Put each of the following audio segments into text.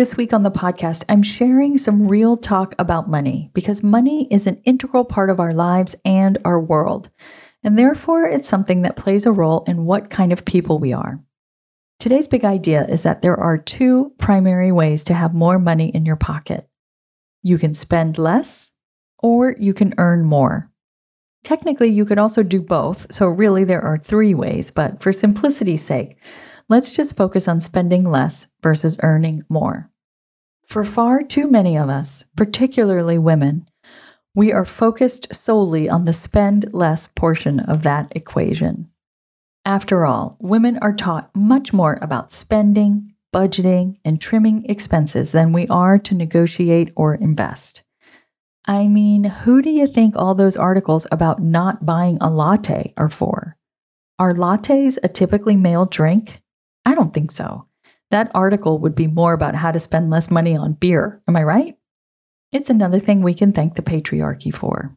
This week on the podcast, I'm sharing some real talk about money because money is an integral part of our lives and our world. And therefore, it's something that plays a role in what kind of people we are. Today's big idea is that there are two primary ways to have more money in your pocket you can spend less, or you can earn more. Technically, you could also do both, so really there are three ways, but for simplicity's sake, let's just focus on spending less versus earning more. For far too many of us, particularly women, we are focused solely on the spend less portion of that equation. After all, women are taught much more about spending, budgeting, and trimming expenses than we are to negotiate or invest. I mean, who do you think all those articles about not buying a latte are for? Are lattes a typically male drink? I don't think so. That article would be more about how to spend less money on beer. Am I right? It's another thing we can thank the patriarchy for.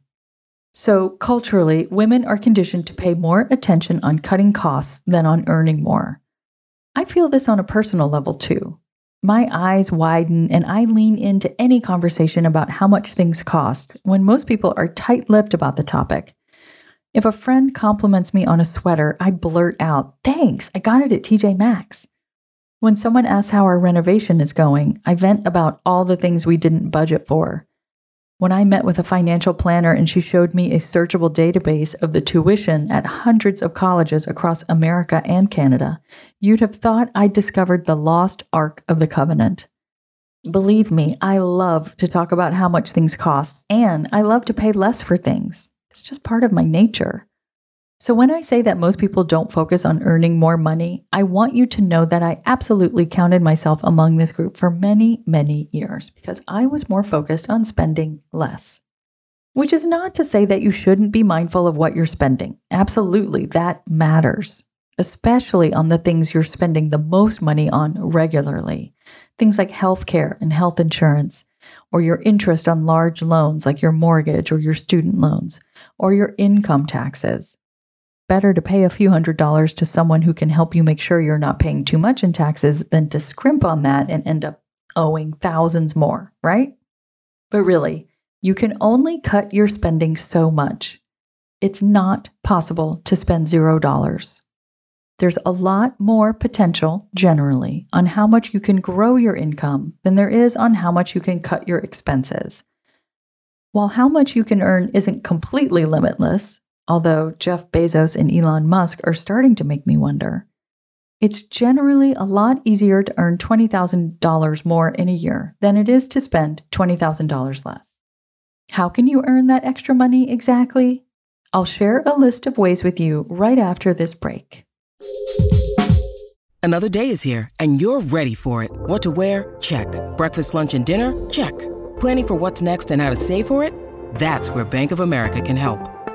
So, culturally, women are conditioned to pay more attention on cutting costs than on earning more. I feel this on a personal level too. My eyes widen and I lean into any conversation about how much things cost when most people are tight lipped about the topic. If a friend compliments me on a sweater, I blurt out, Thanks, I got it at TJ Maxx. When someone asks how our renovation is going, I vent about all the things we didn't budget for. When I met with a financial planner and she showed me a searchable database of the tuition at hundreds of colleges across America and Canada, you'd have thought I'd discovered the lost Ark of the Covenant. Believe me, I love to talk about how much things cost, and I love to pay less for things. It's just part of my nature. So, when I say that most people don't focus on earning more money, I want you to know that I absolutely counted myself among this group for many, many years because I was more focused on spending less. Which is not to say that you shouldn't be mindful of what you're spending. Absolutely, that matters, especially on the things you're spending the most money on regularly. Things like healthcare and health insurance, or your interest on large loans like your mortgage or your student loans, or your income taxes better to pay a few hundred dollars to someone who can help you make sure you're not paying too much in taxes than to scrimp on that and end up owing thousands more, right? But really, you can only cut your spending so much. It's not possible to spend zero dollars. There's a lot more potential, generally, on how much you can grow your income than there is on how much you can cut your expenses. While how much you can earn isn't completely limitless, although Jeff Bezos and Elon Musk are starting to make me wonder. It's generally a lot easier to earn $20,000 more in a year than it is to spend $20,000 less. How can you earn that extra money exactly? I'll share a list of ways with you right after this break. Another day is here, and you're ready for it. What to wear? Check. Breakfast, lunch, and dinner? Check. Planning for what's next and how to save for it? That's where Bank of America can help.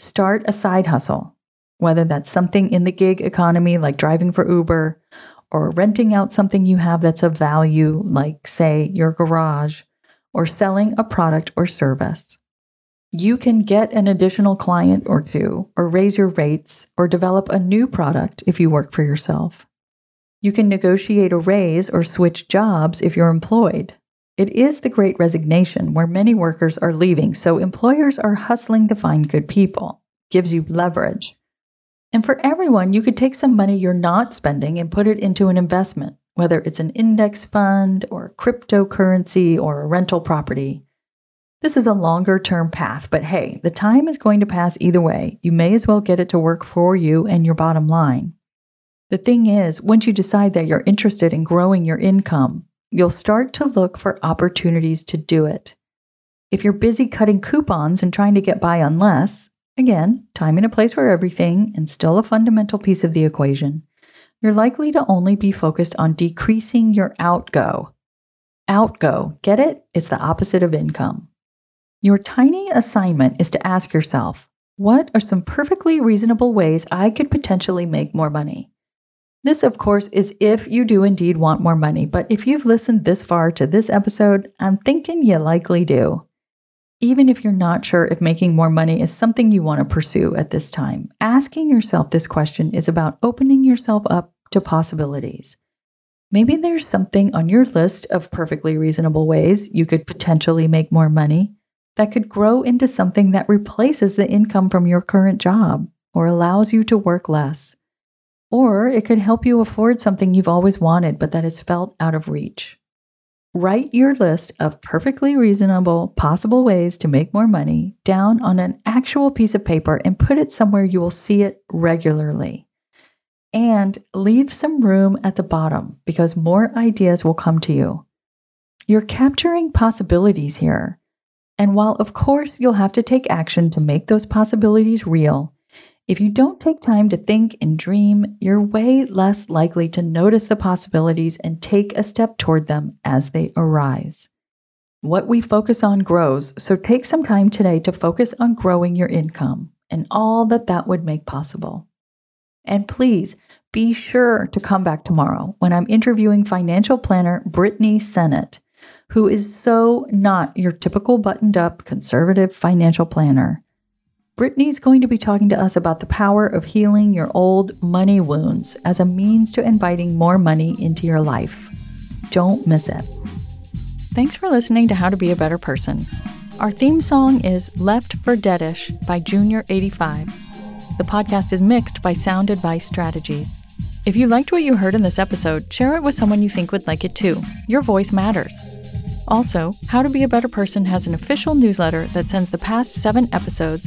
Start a side hustle, whether that's something in the gig economy like driving for Uber, or renting out something you have that's of value, like, say, your garage, or selling a product or service. You can get an additional client or two, or raise your rates, or develop a new product if you work for yourself. You can negotiate a raise or switch jobs if you're employed. It is the great resignation where many workers are leaving, so employers are hustling to find good people. Gives you leverage. And for everyone, you could take some money you're not spending and put it into an investment, whether it's an index fund or cryptocurrency or a rental property. This is a longer term path, but hey, the time is going to pass either way. You may as well get it to work for you and your bottom line. The thing is, once you decide that you're interested in growing your income, you'll start to look for opportunities to do it. If you're busy cutting coupons and trying to get by on less, again, time and a place for everything and still a fundamental piece of the equation, you're likely to only be focused on decreasing your outgo. Outgo, get it? It's the opposite of income. Your tiny assignment is to ask yourself, what are some perfectly reasonable ways I could potentially make more money? This, of course, is if you do indeed want more money, but if you've listened this far to this episode, I'm thinking you likely do. Even if you're not sure if making more money is something you want to pursue at this time, asking yourself this question is about opening yourself up to possibilities. Maybe there's something on your list of perfectly reasonable ways you could potentially make more money that could grow into something that replaces the income from your current job or allows you to work less. Or it could help you afford something you've always wanted but that has felt out of reach. Write your list of perfectly reasonable, possible ways to make more money down on an actual piece of paper and put it somewhere you will see it regularly. And leave some room at the bottom because more ideas will come to you. You're capturing possibilities here and while, of course, you'll have to take action to make those possibilities real, if you don't take time to think and dream, you're way less likely to notice the possibilities and take a step toward them as they arise. What we focus on grows, so take some time today to focus on growing your income and all that that would make possible. And please be sure to come back tomorrow when I'm interviewing financial planner Brittany Sennett who is so not your typical buttoned up conservative financial planner. Brittany's going to be talking to us about the power of healing your old money wounds as a means to inviting more money into your life. Don't miss it. Thanks for listening to How to Be a Better Person. Our theme song is Left for Deadish by Junior85. The podcast is mixed by Sound Advice Strategies. If you liked what you heard in this episode, share it with someone you think would like it too. Your voice matters. Also, How to Be a Better Person has an official newsletter that sends the past seven episodes,